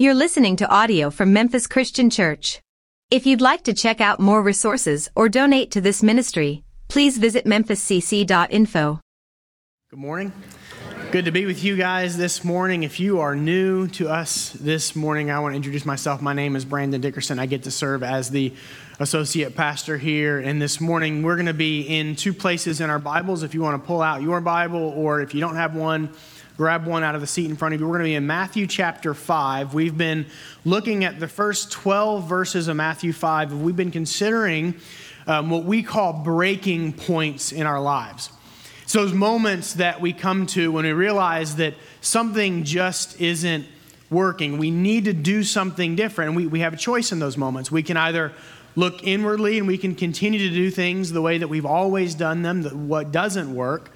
You're listening to audio from Memphis Christian Church. If you'd like to check out more resources or donate to this ministry, please visit memphiscc.info. Good morning. Good to be with you guys this morning. If you are new to us this morning, I want to introduce myself. My name is Brandon Dickerson. I get to serve as the associate pastor here. And this morning, we're going to be in two places in our Bibles. If you want to pull out your Bible, or if you don't have one, grab one out of the seat in front of you. We're going to be in Matthew chapter 5. We've been looking at the first 12 verses of Matthew 5. We've been considering um, what we call breaking points in our lives. So, those moments that we come to when we realize that something just isn't working, we need to do something different. And we, we have a choice in those moments. We can either look inwardly and we can continue to do things the way that we've always done them, that what doesn't work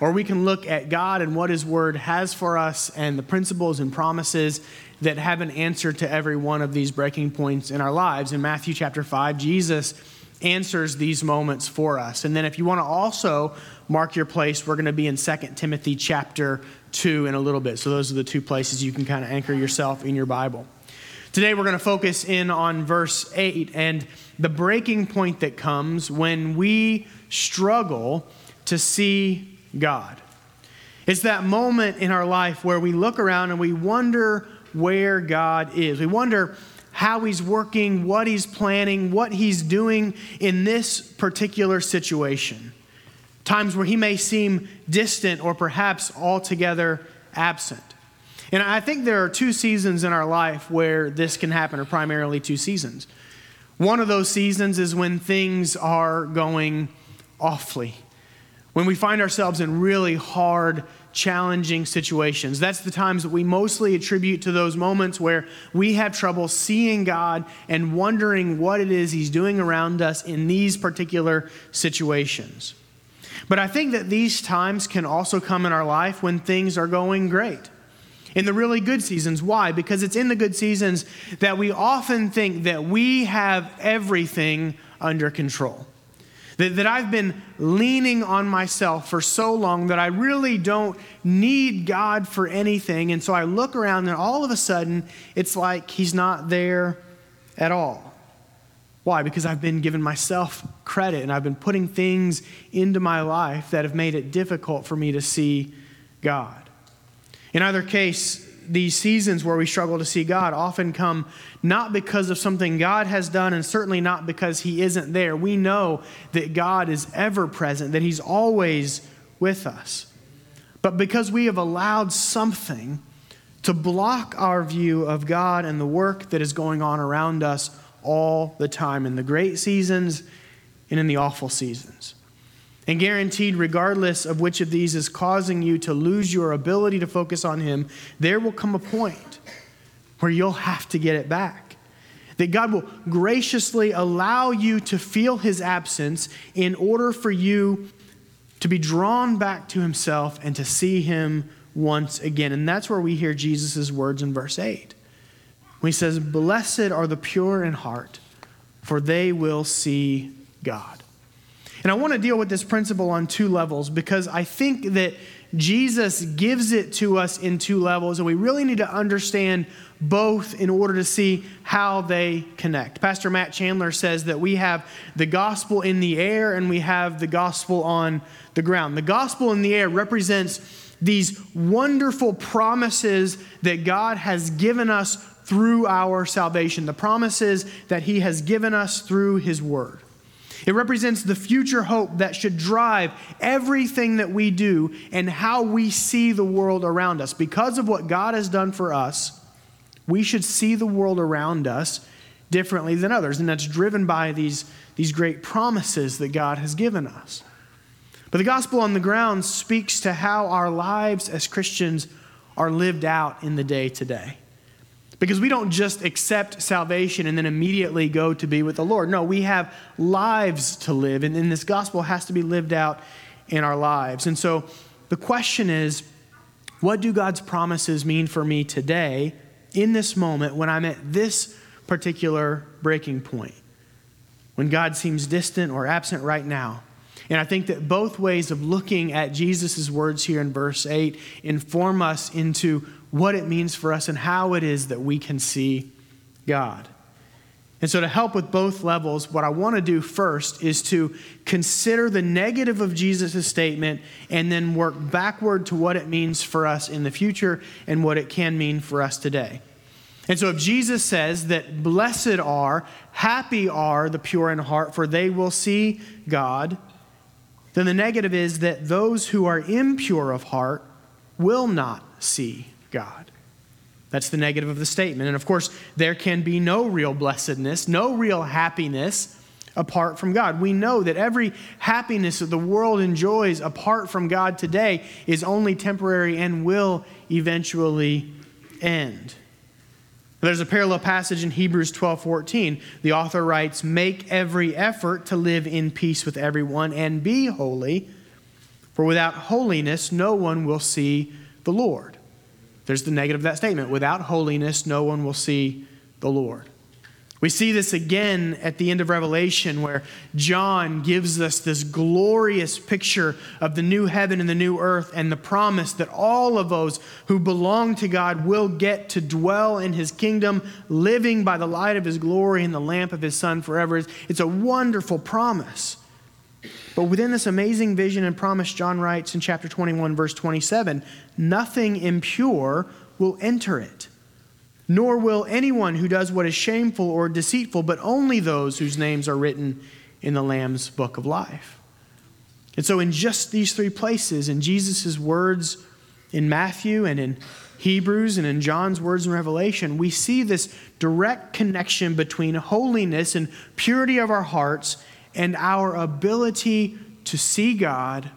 or we can look at God and what His Word has for us and the principles and promises that have an answer to every one of these breaking points in our lives. In Matthew chapter 5, Jesus answers these moments for us. And then if you want to also mark your place, we're going to be in 2 Timothy chapter 2 in a little bit. So those are the two places you can kind of anchor yourself in your Bible. Today we're going to focus in on verse 8 and the breaking point that comes when we struggle to see God. It's that moment in our life where we look around and we wonder where God is. We wonder how He's working, what He's planning, what He's doing in this particular situation. Times where He may seem distant or perhaps altogether absent. And I think there are two seasons in our life where this can happen, or primarily two seasons. One of those seasons is when things are going awfully when we find ourselves in really hard, challenging situations. That's the times that we mostly attribute to those moments where we have trouble seeing God and wondering what it is He's doing around us in these particular situations. But I think that these times can also come in our life when things are going great. In the really good seasons. Why? Because it's in the good seasons that we often think that we have everything under control. That, that I've been leaning on myself for so long that I really don't need God for anything. And so I look around and all of a sudden it's like He's not there at all. Why? Because I've been giving myself credit and I've been putting things into my life that have made it difficult for me to see God. In either case, these seasons where we struggle to see God often come not because of something God has done and certainly not because He isn't there. We know that God is ever present, that He's always with us. But because we have allowed something to block our view of God and the work that is going on around us all the time in the great seasons and in the awful seasons. And guaranteed, regardless of which of these is causing you to lose your ability to focus on Him, there will come a point where you'll have to get it back. That God will graciously allow you to feel His absence in order for you to be drawn back to Himself and to see Him once again. And that's where we hear Jesus' words in verse 8. When He says, Blessed are the pure in heart, for they will see God. And I want to deal with this principle on two levels because I think that Jesus gives it to us in two levels, and we really need to understand both in order to see how they connect. Pastor Matt Chandler says that we have the gospel in the air and we have the gospel on the ground. The gospel in the air represents these wonderful promises that God has given us through our salvation, the promises that He has given us through His Word. It represents the future hope that should drive everything that we do and how we see the world around us. Because of what God has done for us, we should see the world around us differently than others. And that's driven by these, these great promises that God has given us. But the gospel on the ground speaks to how our lives as Christians are lived out in the day to day. Because we don't just accept salvation and then immediately go to be with the Lord. No, we have lives to live, and, this gospel has to be lived out in our lives. And so the question is what do God's promises mean for me today in this moment when I'm at this particular breaking point? When God seems distant or absent right now? And I think that both ways of looking at Jesus' words here in verse 8 inform us into what it means for us and how it is that we can see God. And so, to help with both levels, what I want to do first is to consider the negative of Jesus' statement and then work backward to what it means for us in the future and what it can mean for us today. And so, if Jesus says that blessed are, happy are the pure in heart, for they will see God, then the negative is that those who are impure of heart will not see God. That's the negative of the statement. And of course, there can be no real blessedness, no real happiness apart from God. We know that every happiness that the world enjoys apart from God today is only temporary and will eventually end. There's a parallel passage in Hebrews 12 14. The author writes, Make every effort to live in peace with everyone and be holy, for without holiness no one will see the Lord. There's the negative of that statement. Without holiness, no one will see the Lord. We see this again at the end of Revelation, where John gives us this glorious picture of the new heaven and the new earth, and the promise that all of those who belong to God will get to dwell in his kingdom, living by the light of his glory and the lamp of his Son forever. It's a wonderful promise. But within this amazing vision and promise, John writes in chapter 21, verse 27 nothing impure will enter it, nor will anyone who does what is shameful or deceitful, but only those whose names are written in the Lamb's book of life. And so, in just these three places, in Jesus' words in Matthew and in Hebrews and in John's words in Revelation, we see this direct connection between holiness and purity of our hearts and our ability to see God,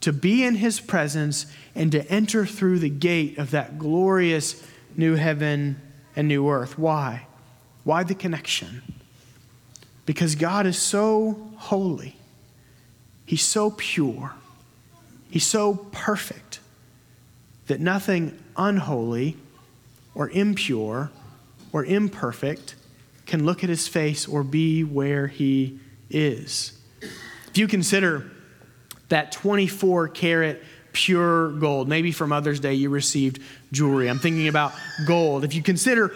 to be in His presence, and to enter through the gate of that glorious new heaven and new earth. Why? Why the connection? Because God is so holy, He's so pure, He's so perfect that nothing unholy or impure or imperfect can look at His face or be where He is. If you consider that 24 karat pure gold, maybe for Mother's Day you received jewelry. I'm thinking about gold. If you consider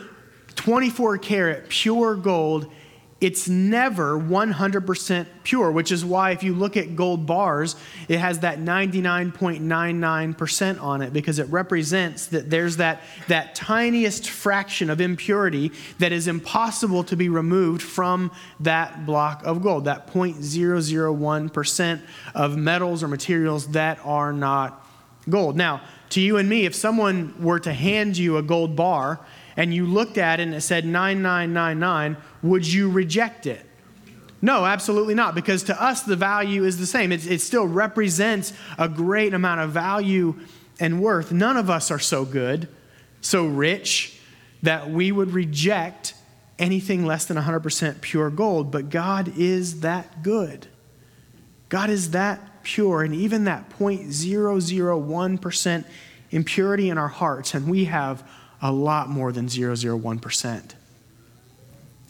24 karat pure gold it's never 100% pure, which is why if you look at gold bars, it has that 99.99% on it because it represents that there's that, that tiniest fraction of impurity that is impossible to be removed from that block of gold, that 0.001% of metals or materials that are not gold. Now, to you and me, if someone were to hand you a gold bar and you looked at it and it said 9999, would you reject it? No, absolutely not, because to us the value is the same. It, it still represents a great amount of value and worth. None of us are so good, so rich, that we would reject anything less than 100% pure gold, but God is that good. God is that pure, and even that 0.001% impurity in our hearts, and we have a lot more than 001%,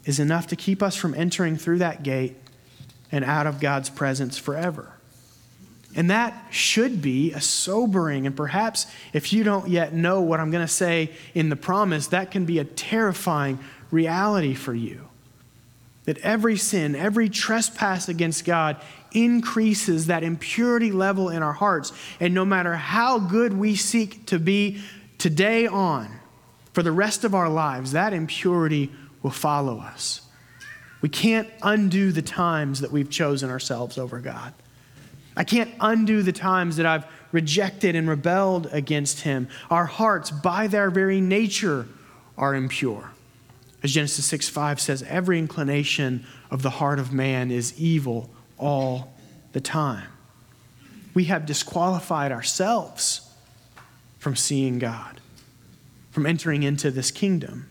is enough to keep us from entering through that gate and out of God's presence forever. And that should be a sobering, and perhaps if you don't yet know what I'm going to say in the promise, that can be a terrifying reality for you. That every sin, every trespass against God increases that impurity level in our hearts. And no matter how good we seek to be today on, for the rest of our lives, that impurity will follow us. We can't undo the times that we've chosen ourselves over God. I can't undo the times that I've rejected and rebelled against Him. Our hearts, by their very nature, are impure. As Genesis 6 5 says, every inclination of the heart of man is evil all the time. We have disqualified ourselves from seeing God from entering into this kingdom.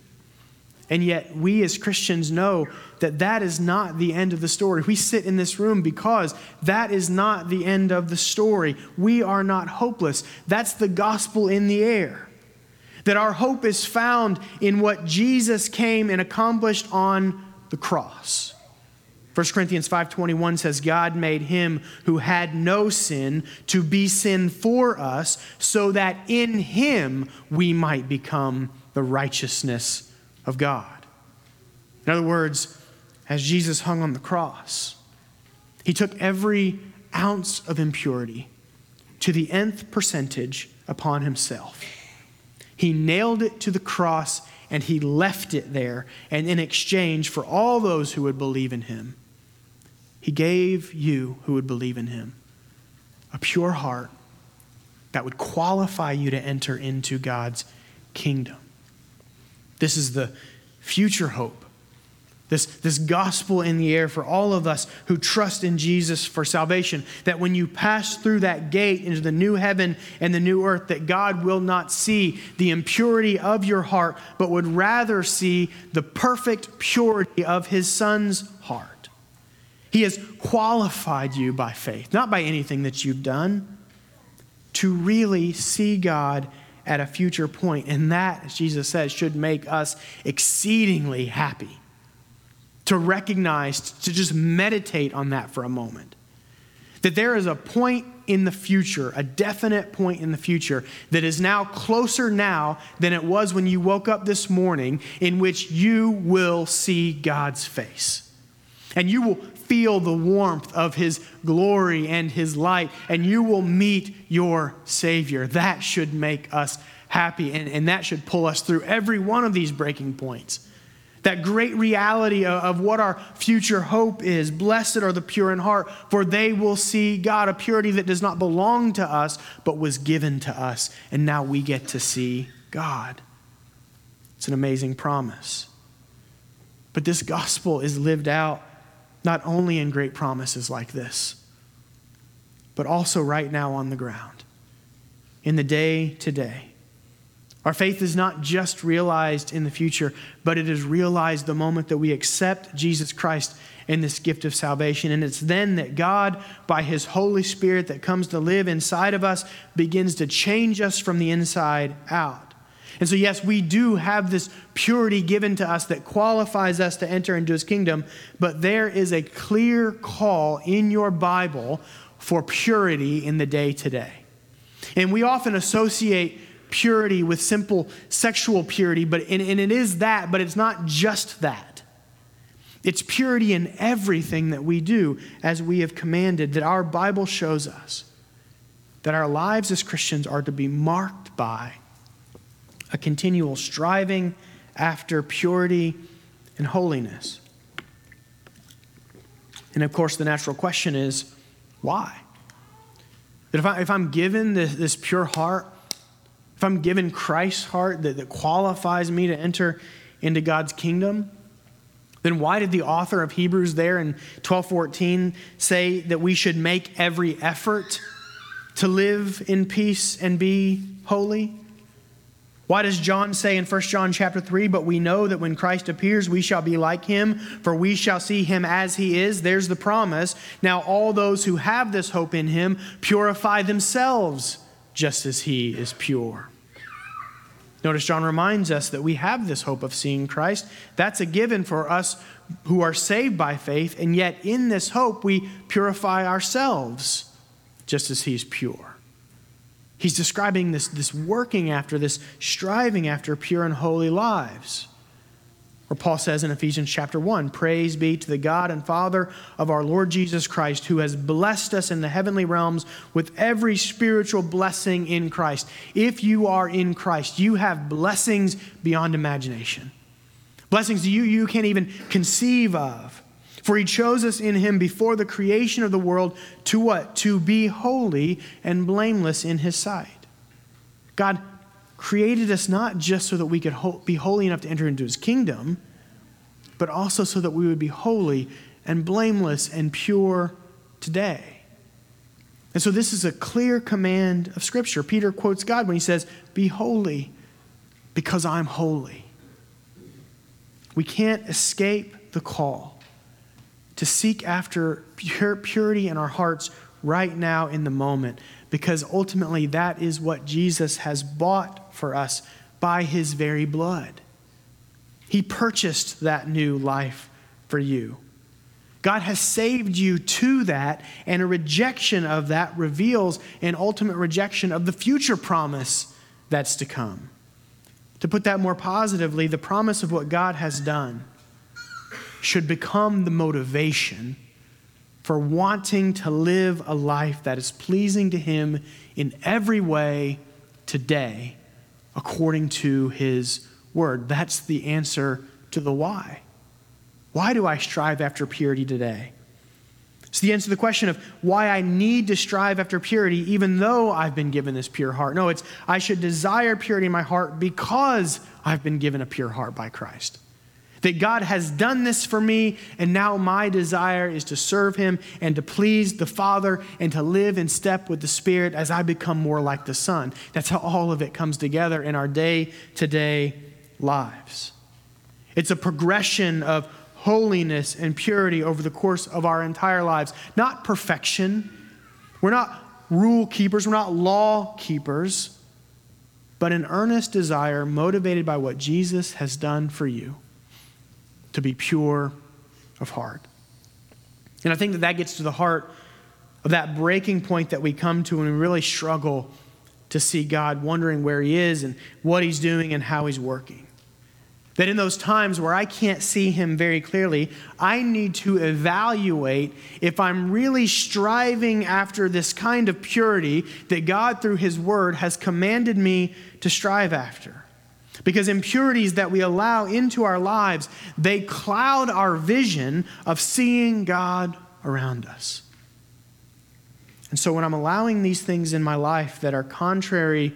And yet, we as Christians know that that is not the end of the story. We sit in this room because that is not the end of the story. We are not hopeless. That's the gospel in the air. That our hope is found in what Jesus came and accomplished on the cross. 1 Corinthians 5:21 says God made him who had no sin to be sin for us so that in him we might become the righteousness of God. In other words, as Jesus hung on the cross, he took every ounce of impurity to the nth percentage upon himself. He nailed it to the cross and he left it there. And in exchange for all those who would believe in him, he gave you who would believe in him a pure heart that would qualify you to enter into God's kingdom. This is the future hope this, this gospel in the air for all of us who trust in Jesus for salvation. That when you pass through that gate into the new heaven and the new earth, that God will not see the impurity of your heart, but would rather see the perfect purity of his son's heart. He has qualified you by faith, not by anything that you've done, to really see God at a future point. And that, as Jesus says, should make us exceedingly happy to recognize, to just meditate on that for a moment. That there is a point in the future, a definite point in the future, that is now closer now than it was when you woke up this morning, in which you will see God's face. And you will feel the warmth of His glory and His light, and you will meet your Savior. That should make us happy, and, and that should pull us through every one of these breaking points that great reality of, what our future hope is. Blessed are the pure in heart, for they will see God, a purity that does not belong to us, but was given to us. And now we get to see God. It's an amazing promise. But this gospel is lived out not only in great promises like this, but also right now on the ground, in the day to day. Our faith is not just realized in the future, but it is realized the moment that we accept Jesus Christ in this gift of salvation. And it's then that God, by His Holy Spirit that comes to live inside of us, begins to change us from the inside out. And so, yes, we do have this purity given to us that qualifies us to enter into His kingdom, but there is a clear call in your Bible for purity in the day today. And we often associate purity with simple sexual purity, but and, and it is that, but it's not just that. It's purity in everything that we do as we have commanded, that our Bible shows us that our lives as Christians are to be marked by a continual striving after purity and holiness. And of course, the natural question is why? That if, I, if I'm given this, this pure heart, if I'm given Christ's heart that, that qualifies me to enter into God's kingdom, then why did the author of Hebrews there in 12:14 say that we should make every effort to live in peace and be holy? Why does John say in 1 John chapter 3, but we know that when Christ appears, we shall be like him, for we shall see him as he is? There's the promise. Now, all those who have this hope in him purify themselves just as he is pure. Notice John reminds us that we have this hope of seeing Christ. That's a given for us who are saved by faith, and yet in this hope we purify ourselves just as he's pure. He's describing this, this working after, this striving after pure and holy lives. Or Paul says in Ephesians chapter 1 Praise be to the God and Father of our Lord Jesus Christ, who has blessed us in the heavenly realms with every spiritual blessing in Christ. If you are in Christ, you have blessings beyond imagination. Blessings you, you can't even conceive of. For he chose us in him before the creation of the world to what? To be holy and blameless in his sight. God created us not just so that we could be holy enough to enter into his kingdom, but also so that we would be holy and blameless and pure today. And so, this is a clear command of Scripture. Peter quotes God when he says, Be holy because I'm holy. We can't escape the call to seek after pure, purity in our hearts right now in the moment because ultimately that is what Jesus has bought for us by his very blood. He purchased that new life for you. God has saved you to that, and a rejection of that reveals an ultimate rejection of the future promise that's to come. To put that more positively, the promise of what God has done should become the motivation for wanting to live a life that is pleasing to Him in every way today, according to His Word. That's the answer to the why. Why do I strive after purity today? It's the answer to the question of why I need to strive after purity, even though I've been given this pure heart. No, it's I should desire purity in my heart because I've been given a pure heart by Christ. That God has done this for me, and now my desire is to serve Him and to please the Father and to live in step with the Spirit as I become more like the Son. That's how all of it comes together in our day to day lives. It's a progression of holiness and purity over the course of our entire lives, not perfection. We're not rule keepers, we're not law keepers, but an earnest desire motivated by what Jesus has done for you to be pure of heart. And I think that that gets to the heart of that breaking point that we come to when we really struggle to see God, wondering where He is and what He's doing and how He's working. That in those times where I can't see Him very clearly, I need to evaluate if I'm really striving after this kind of purity that God, through His Word, has commanded me to strive after. Because impurities that we allow into our lives, they cloud our vision of seeing God around us. And so when I'm allowing these things in my life that are contrary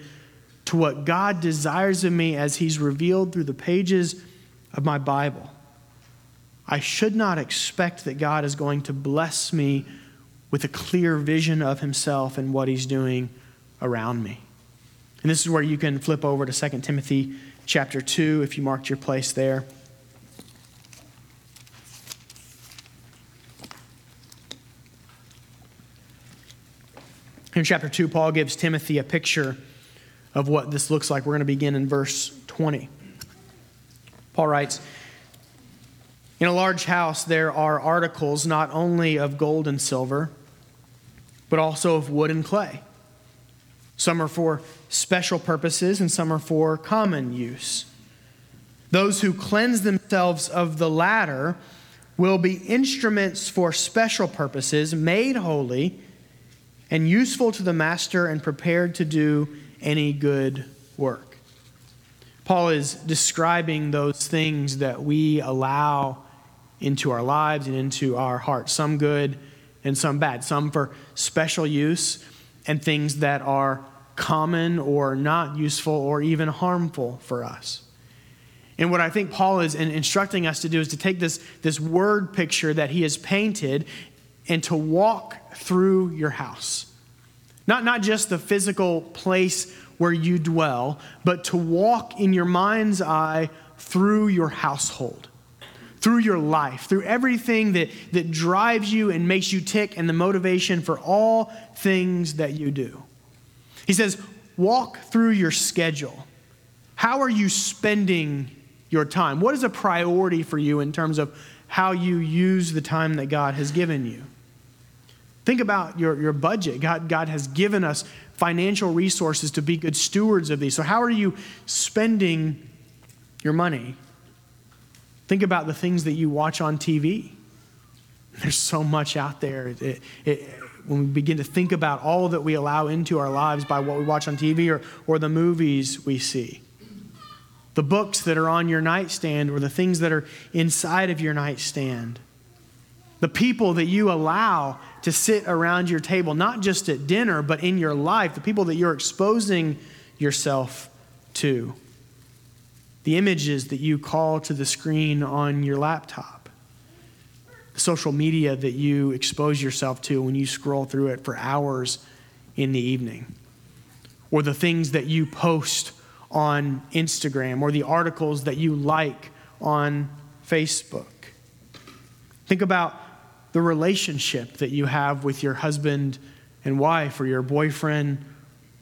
to what God desires of me as He's revealed through the pages of my Bible, I should not expect that God is going to bless me with a clear vision of Himself and what He's doing around me. And this is where you can flip over to 2 Timothy chapter 2, if you marked your place there. In chapter 2, Paul gives Timothy a picture of what this looks like. We're going to begin in verse 20. Paul writes In a large house, there are articles not only of gold and silver, but also of wood and clay. Some are for special purposes, and some are for common use. Those who cleanse themselves of the latter will be instruments for special purposes, made holy and useful to the master and prepared to do any good work. Paul is describing those things that we allow into our lives and into our hearts, some good and some bad, some for special use and things that are common or not useful or even harmful for us. And what I think Paul is instructing us to do is to take this, this word picture that he has painted and to walk through your house. Not, not just the physical place where you dwell, but to walk in your mind's eye through your household, through your life, through everything that, that drives you and makes you tick, and the motivation for all things that you do. He says, walk through your schedule. How are you spending your time? What is a priority for you in terms of how you use the time that God has given you? Think about your, your budget. God, God has given us financial resources to be good stewards of these. So, how are you spending your money? Think about the things that you watch on TV. There's so much out there. It, it, when we begin to think about all that we allow into our lives by what we watch on TV or, or the movies we see, the books that are on your nightstand or the things that are inside of your nightstand, the people that you allow to sit around your table, not just at dinner, but in your life, the people that you're exposing yourself to, the images that you call to the screen on your laptop social media that you expose yourself to when you scroll through it for hours in the evening, or the things that you post on Instagram, or the articles that you like on Facebook. Think about the relationship that you have with your husband and wife, or your boyfriend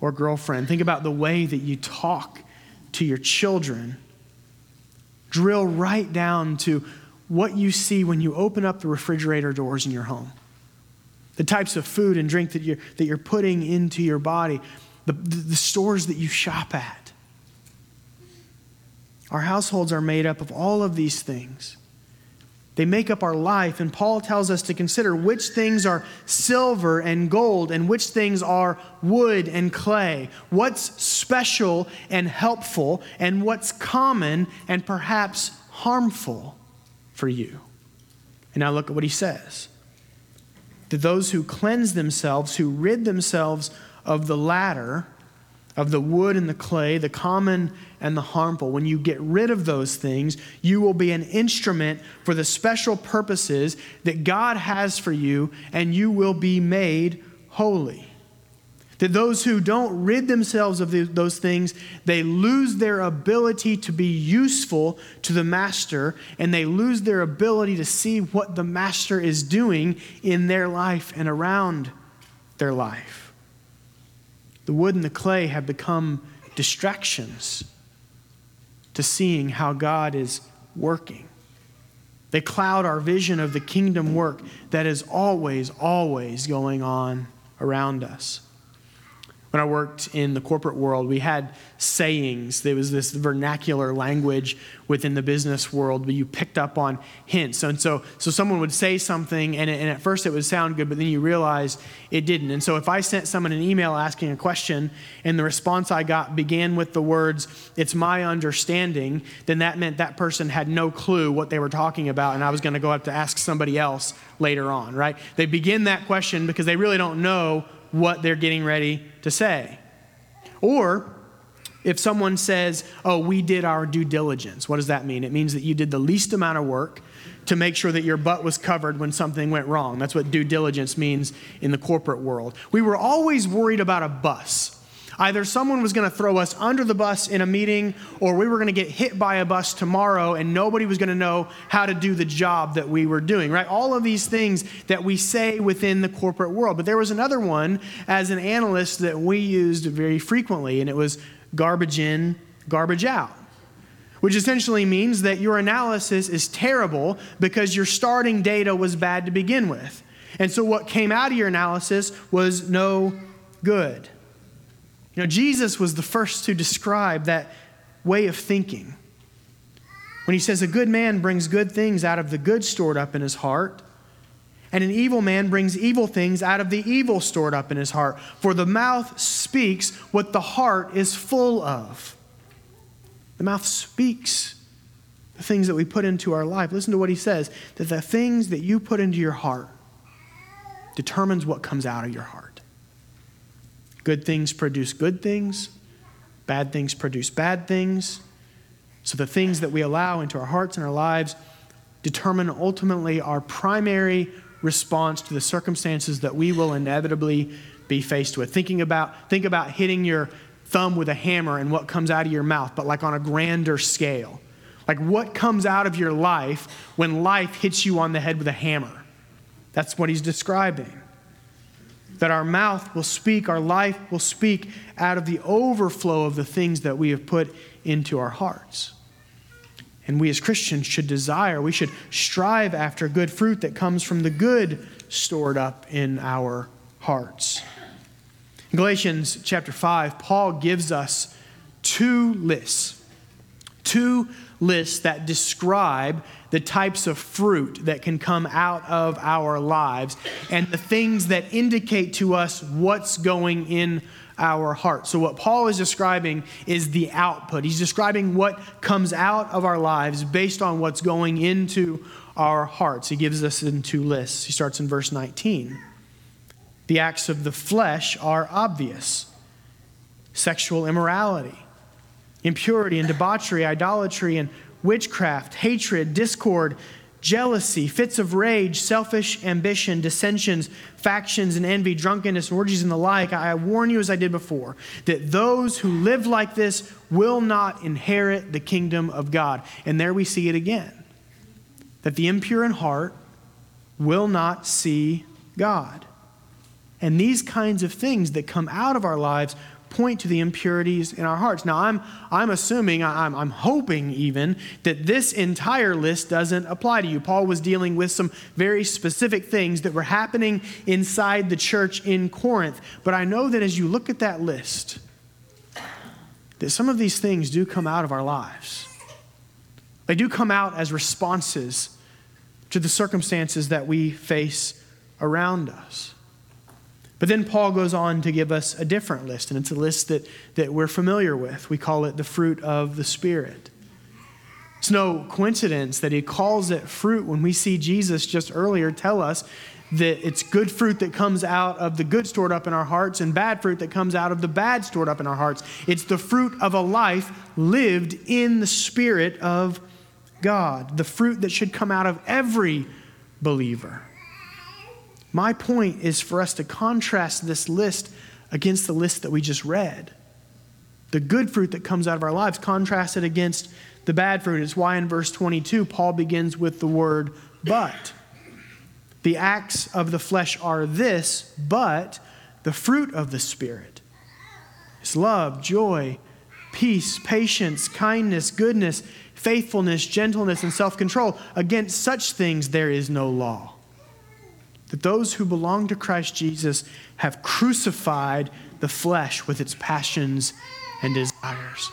or girlfriend. Think about the way that you talk to your children. Drill right down to what you see when you open up the refrigerator doors in your home. The types of food and drink that you're, that you're putting into your body, the, the, the stores that you shop at. Our households are made up of all of these things. They make up our life, and Paul tells us to consider which things are silver and gold and which things are wood and clay. What's special and helpful, and what's common and perhaps harmful for you. And now look at what he says. To those who cleanse themselves, who rid themselves of the latter, of the wood and the clay, the common and the harmful. When you get rid of those things, you will be an instrument for the special purposes that God has for you, and you will be made holy. That those who don't rid themselves of those things, they lose their ability to be useful to the master, and they lose their ability to see what the master is doing in their life and around their life. The wood and the clay have become distractions to seeing how God is working. They cloud our vision of the kingdom work that is always, always going on around us. When I worked in the corporate world, we had sayings. There was this vernacular language within the business world where you picked up on hints. And so, so someone would say something, and, and at first it would sound good, but then you realize it didn't. And so if I sent someone an email asking a question, and the response I got began with the words, It's my understanding, then that meant that person had no clue what they were talking about, and I was going to go up to ask somebody else later on, right? They begin that question because they really don't know what they're getting ready to say. Or if someone says, Oh, we did our due diligence, what does that mean? It means that you did the least amount of work to make sure that your butt was covered when something went wrong. That's what due diligence means in the corporate world. We were always worried about a bus. Either someone was going to throw us under the bus in a meeting, or we were going to get hit by a bus tomorrow and nobody was going to know how to do the job that we were doing, right? All of these things that we say within the corporate world. But there was another one as an analyst that we used very frequently, and it was garbage in, garbage out which essentially means that your analysis is terrible because your starting data was bad to begin with. And so what came out of your analysis was no good. You know, Jesus was the first to describe that way of thinking. When he says, A good man brings good things out of the good stored up in his heart, and an evil man brings evil things out of the evil stored up in his heart. For the mouth speaks what the heart is full of. The mouth speaks the things that we put into our life. Listen to what he says that the things that you put into your heart determines what comes out of your heart. Good things produce good things, bad things produce bad things. So the things that we allow into our hearts and our lives determine ultimately our primary response to the circumstances that we will inevitably be faced with. Thinking about, think about hitting your thumb with a hammer and what comes out of your mouth, but like on a grander scale. Like what comes out of your life when life hits you on the head with a hammer? That's what he's describing that our mouth will speak, our life will speak out of the overflow of the things that we have put into our hearts. And we as Christians should desire, we should strive after good fruit that comes from the good stored up in our hearts. In Galatians chapter 5, Paul gives us two lists, two lists that describe the types of fruit that can come out of our lives and the things that indicate to us what's going in our heart. So, what Paul is describing is the output. He's describing what comes out of our lives based on what's going into our hearts. He gives us in two lists. He starts in verse 19. The acts of the flesh are obvious sexual immorality, impurity and debauchery, idolatry and witchcraft, hatred, discord, jealousy, fits of rage, selfish ambition, dissensions, factions, and envy, drunkenness, orgies, and the like. I warn you, as I did before, that those who live like this will not inherit the kingdom of God. And there we see it again that the impure in heart will not see God. And these kinds of things that come out of our lives point to the impurities in our hearts. Now, I'm, I'm assuming, I'm, I'm hoping even, that this entire list doesn't apply to you. Paul was dealing with some very specific things that were happening inside the church in Corinth. But I know that as you look at that list, that some of these things do come out of our lives. They do come out as responses to the circumstances that we face around us. But then Paul goes on to give us a different list, and it's a list that, that we're familiar with. We call it the fruit of the Spirit. It's no coincidence that he calls it fruit when we see Jesus just earlier tell us that it's good fruit that comes out of the good stored up in our hearts and bad fruit that comes out of the bad stored up in our hearts. It's the fruit of a life lived in the Spirit of God, the fruit that should come out of every believer. My point is for us to contrast this list against the list that we just read. The good fruit that comes out of our lives contrasted against the bad fruit. It's why in verse 22, Paul begins with the word but. The acts of the flesh are this, but the fruit of the Spirit is love, joy, peace, patience, kindness, goodness, faithfulness, gentleness, and self control. Against such things there is no law that those who belong to Christ Jesus have crucified the flesh with its passions and desires.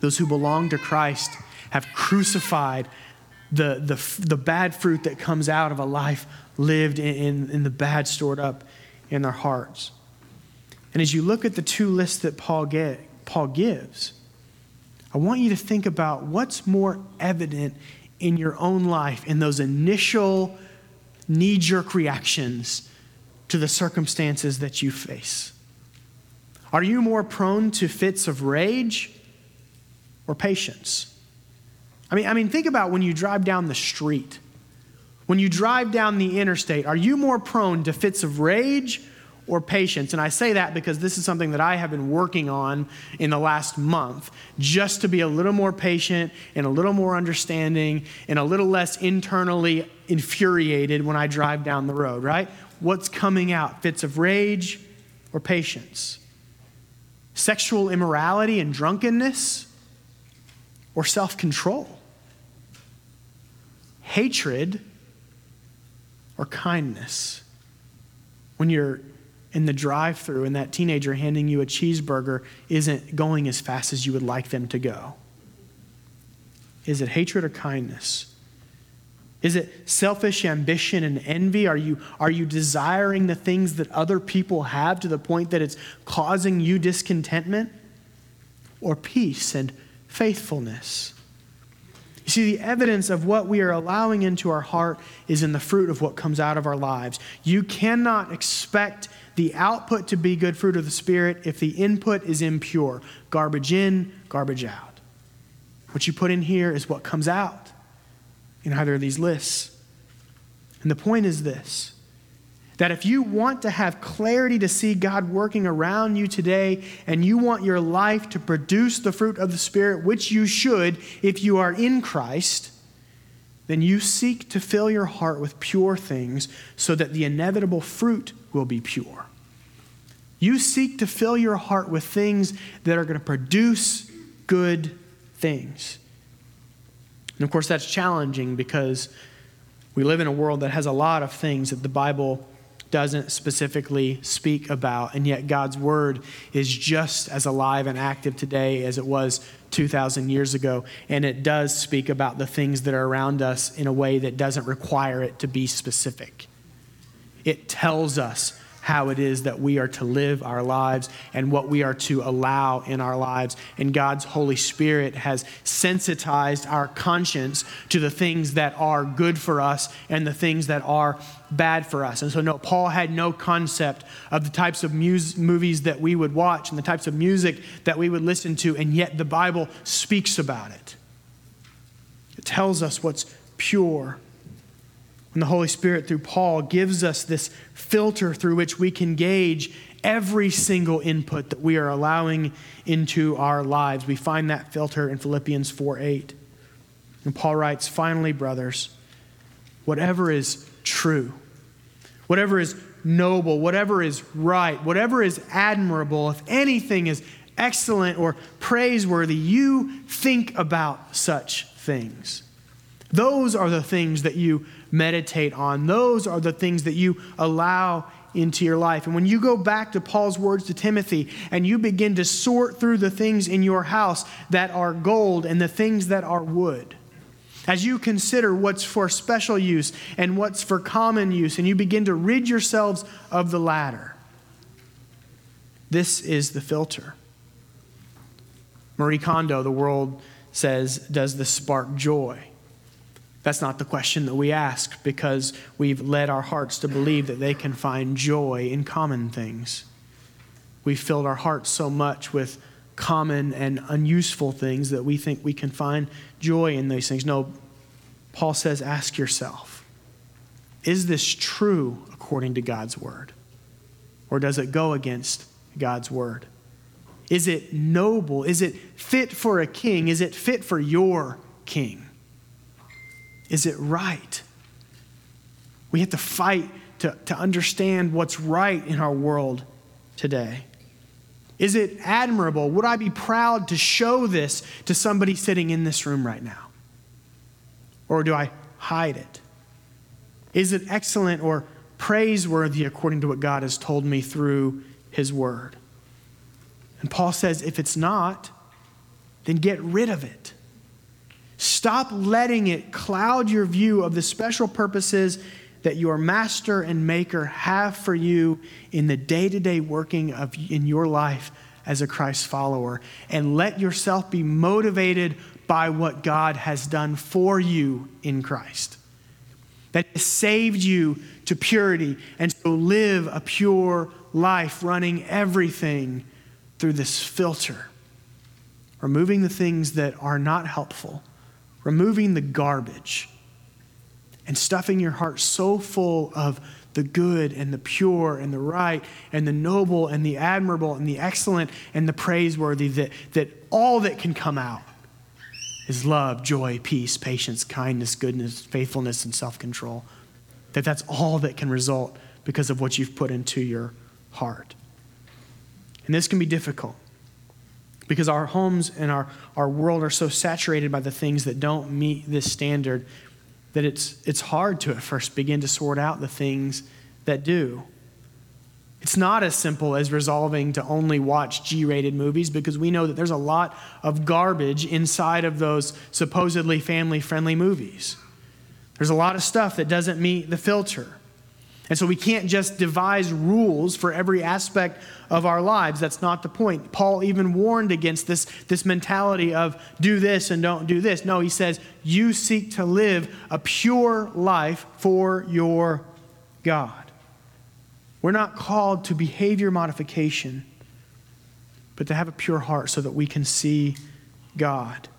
Those who belong to Christ have crucified the, the, the bad fruit that comes out of a life lived in, in, in the bad stored up in their hearts. And as you look at the two lists that Paul, get, Paul gives, I want you to think about what's more evident in your own life in those initial knee jerk reactions to the circumstances that you face? Are you more prone to fits of rage or patience? I mean, I mean, think about when you drive down the street. When you drive down the interstate, are you more prone to fits of rage or patience. And I say that because this is something that I have been working on in the last month, just to be a little more patient and a little more understanding and a little less internally infuriated when I drive down the road, right? What's coming out? Fits of rage or patience? Sexual immorality and drunkenness or self control? Hatred or kindness? When you're in the drive through and that teenager handing you a cheeseburger isn't going as fast as you would like them to go? Is it hatred or kindness? Is it selfish ambition and envy? Are you, are you desiring the things that other people have to the point that it's causing you discontentment? Or peace and faithfulness? You see, the evidence of what we are allowing into our heart is in the fruit of what comes out of our lives. You cannot expect the output to be good fruit of the Spirit if the input is impure. Garbage in, garbage out. What you put in here is what comes out in either of these lists. And the point is this that if you want to have clarity to see God working around you today and you want your life to produce the fruit of the Spirit, which you should if you are in Christ, then you seek to fill your heart with pure things so that the inevitable fruit will be pure. You seek to fill your heart with things that are going to produce good things. And of course, that's challenging because we live in a world that has a lot of things that the Bible doesn't specifically speak about, and yet God's word is just as alive and active today as it was 2,000 years ago. And it does speak about the things that are around us in a way that doesn't require it to be specific. It tells us how it is that we are to live our lives and what we are to allow in our lives. And God's Holy Spirit has sensitized our conscience to the things that are good for us and the things that are bad for us. And so, no, Paul had no concept of the types of mus- movies that we would watch and the types of music that we would listen to, and yet the Bible speaks about it. It tells us what's pure and the Holy Spirit, through Paul, gives us this filter through which we can gauge every single input that we are allowing into our lives. We find that filter in Philippians 4 8. And Paul writes, Finally, brothers, whatever is true, whatever is noble, whatever is right, whatever is admirable, if anything is excellent or praiseworthy, you think about such things. Those are the things that you meditate on. Those are the things that you allow into your life. And when you go back to Paul's words to Timothy and you begin to sort through the things in your house that are gold and the things that are wood, as you consider what's for special use and what's for common use, and you begin to rid yourselves of the latter, this is the filter. Marie Kondo, the world says, does this spark joy? That's not the question that we ask because we've led our hearts to believe that they can find joy in common things. We've filled our hearts so much with common and unuseful things that we think we can find joy in these things. No, Paul says, ask yourself is this true according to God's word? Or does it go against God's word? Is it noble? Is it fit for a king? Is it fit for your king? Is it right? We have to fight to, to understand what's right in our world today. Is it admirable? Would I be proud to show this to somebody sitting in this room right now? Or do I hide it? Is it excellent or praiseworthy according to what God has told me through His Word? And Paul says if it's not, then get rid of it. Stop letting it cloud your view of the special purposes that your master and maker have for you in the day-to-day working of in your life as a Christ follower and let yourself be motivated by what God has done for you in Christ. That has saved you to purity and so live a pure life running everything through this filter removing the things that are not helpful removing the garbage and stuffing your heart so full of the good and the pure and the right and the noble and the admirable and the excellent and the praiseworthy that, that all that can come out is love, joy, peace, patience, kindness, goodness, faithfulness, and self control. That that's all that can result because of what you've put into your heart. And this can be difficult because our homes and our, our world are so saturated by the things that don't meet this standard that it's, it's hard to at first begin to sort out the things that do. It's not as simple as resolving to only watch G rated movies because we know that there's a lot of garbage inside of those supposedly family friendly movies. There's a lot of stuff that doesn't meet the filter. And so we can't just devise rules for every aspect of our lives. That's not the point. Paul even warned against this, this mentality of do this and don't do this. No, he says, you seek to live a pure life for your God. We're not called to behavior modification, but to have a pure heart so that we can see God.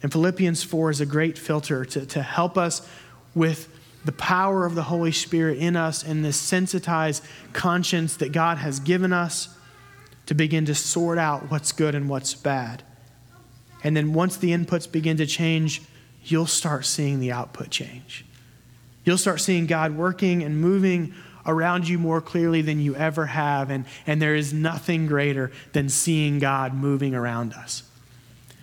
And Philippians 4 is a great filter to, to help us with the power of the Holy Spirit in us and this sensitized conscience that God has given us to begin to sort out what's good and what's bad. And then once the inputs begin to change, you'll start seeing the output change. You'll start seeing God working and moving around you more clearly than you ever have. And, and there is nothing greater than seeing God moving around us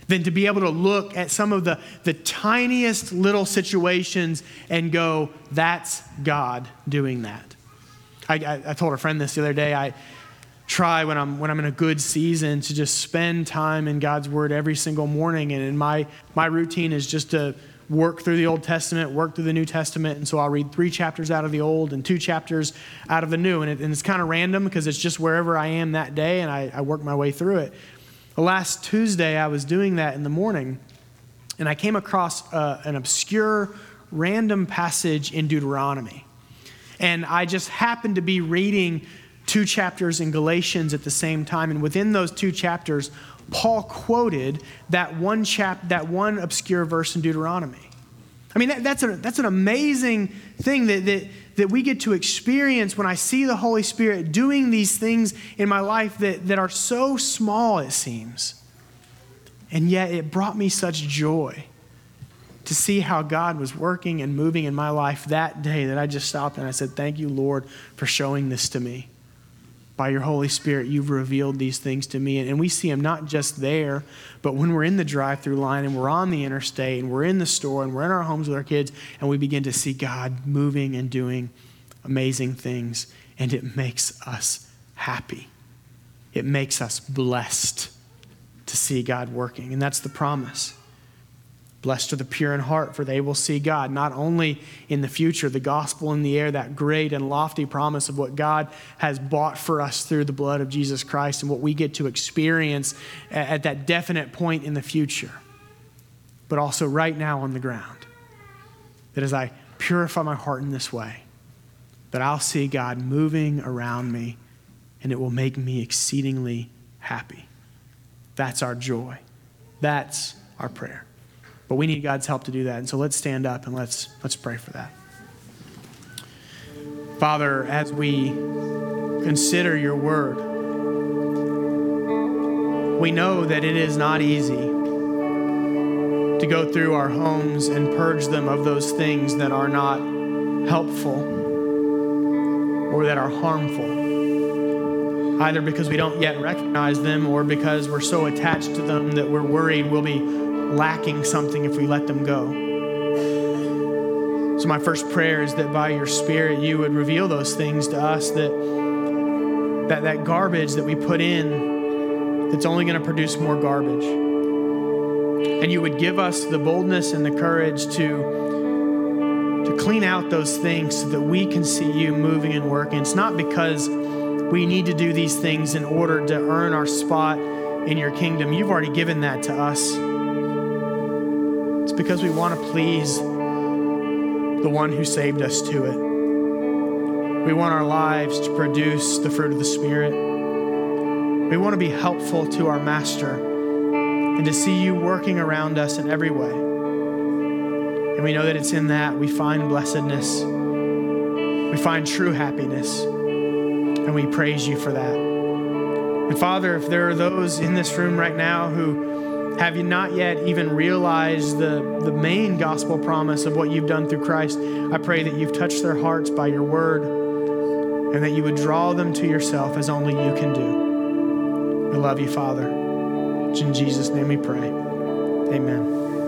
than to be able to look at some of the, the tiniest little situations and go, that's God doing that. I, I, I told a friend this the other day. I try when I'm, when I'm in a good season to just spend time in God's Word every single morning. And in my, my routine is just to work through the Old Testament, work through the New Testament. And so I'll read three chapters out of the Old and two chapters out of the New. And, it, and it's kind of random because it's just wherever I am that day and I, I work my way through it. Last Tuesday, I was doing that in the morning, and I came across uh, an obscure, random passage in Deuteronomy. And I just happened to be reading two chapters in Galatians at the same time. And within those two chapters, Paul quoted that one chap, that one obscure verse in Deuteronomy. I mean, that, that's, a, that's an amazing thing that, that, that we get to experience when I see the Holy Spirit doing these things in my life that, that are so small, it seems. And yet it brought me such joy. to see how God was working and moving in my life that day that I just stopped and I said, Thank you, Lord, for showing this to me. By your Holy Spirit, you've revealed these things to me. And we see them not just there, but when we're in the drive through line and we're on the interstate and we're in the store and we're in our homes with our kids and we begin to see God moving and doing amazing things. And it makes us happy. It makes us blessed to see God working. And that's the promise. Blessed are the pure in heart, for they will see God. Not only in the future, the gospel in the air, that great and lofty promise of what God has bought for us through the blood of Jesus Christ and what we get to experience at that definite point in the future, but also right now on the ground. That as I purify my heart in this way, that I'll see God moving around me and it will make me exceedingly happy. That's our joy. That's our prayer. But we need God's help to do that. And so let's stand up and let's, let's pray for that. Father, as we consider your word, we know that it is not easy to go through our homes and purge them of those things that are not helpful or that are harmful, either because we don't yet recognize them or because we're so attached to them that we're worried we'll be lacking something if we let them go. So, my first prayer is that by your Spirit, you would reveal those things to us that that, that garbage that we put in that's only going to produce more garbage. And you would give us the boldness and the courage to, to clean out those things so that we can see you moving and working. It's not because we need to do these things in order to earn our spot in your kingdom. You've already given that to us because we want to please the one who saved us to it. We want our lives to produce the fruit of the Spirit. We want to be helpful to our Master and to see you working around us in every way. And we know that it's in that we find blessedness, we find true happiness, and we praise you for that. And Father, if there are those in this room right now who have you not yet even realized the, the main gospel promise of what you've done through Christ? I pray that you've touched their hearts by your word and that you would draw them to yourself as only you can do. We love you, Father. In Jesus' name we pray. Amen.